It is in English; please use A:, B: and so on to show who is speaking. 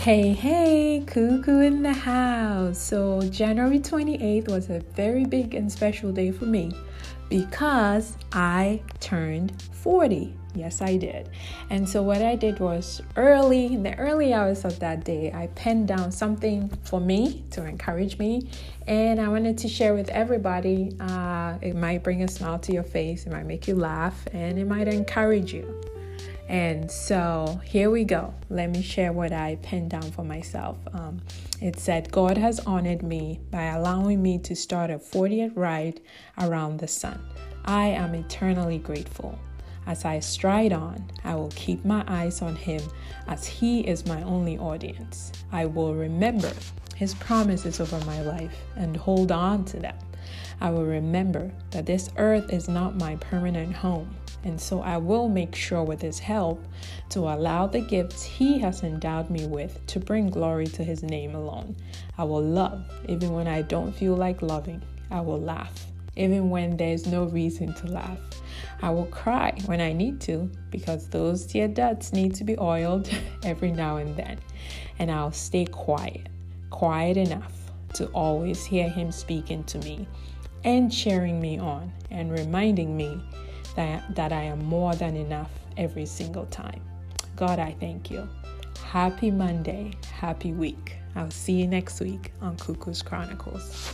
A: Hey, hey, cuckoo in the house. So, January 28th was a very big and special day for me because I turned 40. Yes, I did. And so, what I did was early, in the early hours of that day, I penned down something for me to encourage me. And I wanted to share with everybody. Uh, it might bring a smile to your face, it might make you laugh, and it might encourage you. And so here we go. Let me share what I penned down for myself. Um, it said, God has honored me by allowing me to start a 40th ride around the sun. I am eternally grateful. As I stride on, I will keep my eyes on Him as He is my only audience. I will remember His promises over my life and hold on to them. I will remember that this earth is not my permanent home. And so I will make sure, with His help, to allow the gifts He has endowed me with to bring glory to His name alone. I will love even when I don't feel like loving. I will laugh even when there's no reason to laugh. I will cry when I need to because those tear ducts need to be oiled every now and then. And I'll stay quiet, quiet enough to always hear Him speaking to me and cheering me on and reminding me that, that I am more than enough every single time. God, I thank you. Happy Monday. Happy week. I'll see you next week on Cuckoo's Chronicles.